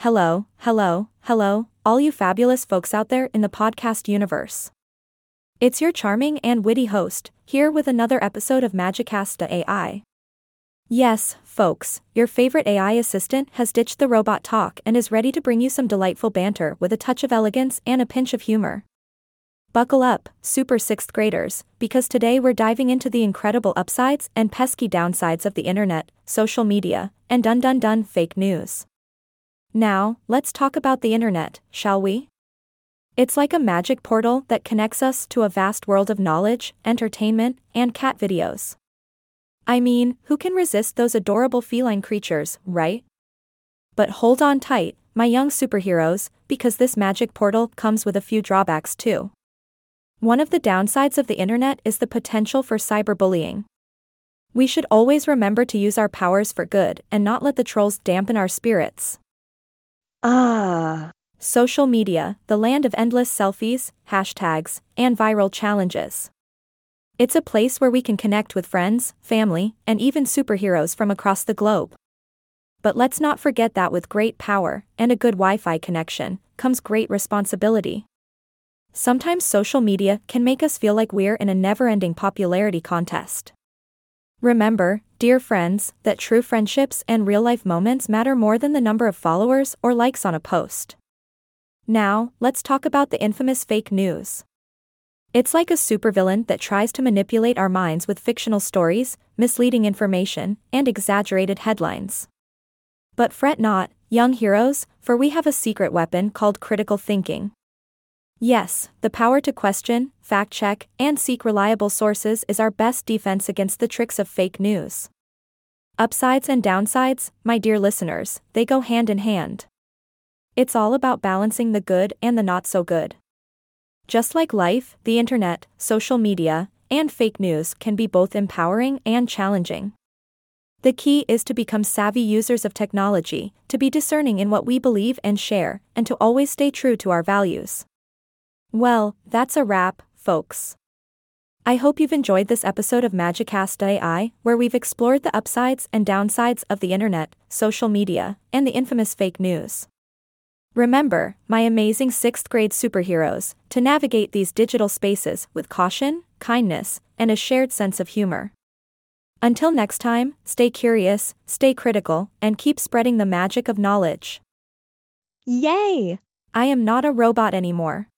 Hello, hello, hello, all you fabulous folks out there in the podcast universe. It's your charming and witty host, here with another episode of Magicast AI. Yes, folks, your favorite AI assistant has ditched the robot talk and is ready to bring you some delightful banter with a touch of elegance and a pinch of humor. Buckle up, super sixth graders, because today we're diving into the incredible upsides and pesky downsides of the internet, social media, and dun dun dun fake news. Now, let's talk about the internet, shall we? It's like a magic portal that connects us to a vast world of knowledge, entertainment, and cat videos. I mean, who can resist those adorable feline creatures, right? But hold on tight, my young superheroes, because this magic portal comes with a few drawbacks too. One of the downsides of the internet is the potential for cyberbullying. We should always remember to use our powers for good and not let the trolls dampen our spirits. Ah. Social media, the land of endless selfies, hashtags, and viral challenges. It's a place where we can connect with friends, family, and even superheroes from across the globe. But let's not forget that with great power and a good Wi Fi connection comes great responsibility. Sometimes social media can make us feel like we're in a never ending popularity contest. Remember, dear friends, that true friendships and real life moments matter more than the number of followers or likes on a post. Now, let's talk about the infamous fake news. It's like a supervillain that tries to manipulate our minds with fictional stories, misleading information, and exaggerated headlines. But fret not, young heroes, for we have a secret weapon called critical thinking. Yes, the power to question, fact check, and seek reliable sources is our best defense against the tricks of fake news. Upsides and downsides, my dear listeners, they go hand in hand. It's all about balancing the good and the not so good. Just like life, the internet, social media, and fake news can be both empowering and challenging. The key is to become savvy users of technology, to be discerning in what we believe and share, and to always stay true to our values. Well, that's a wrap, folks. I hope you've enjoyed this episode of Magicast AI, where we've explored the upsides and downsides of the internet, social media, and the infamous fake news. Remember, my amazing sixth grade superheroes, to navigate these digital spaces with caution, kindness, and a shared sense of humor. Until next time, stay curious, stay critical, and keep spreading the magic of knowledge. Yay! I am not a robot anymore.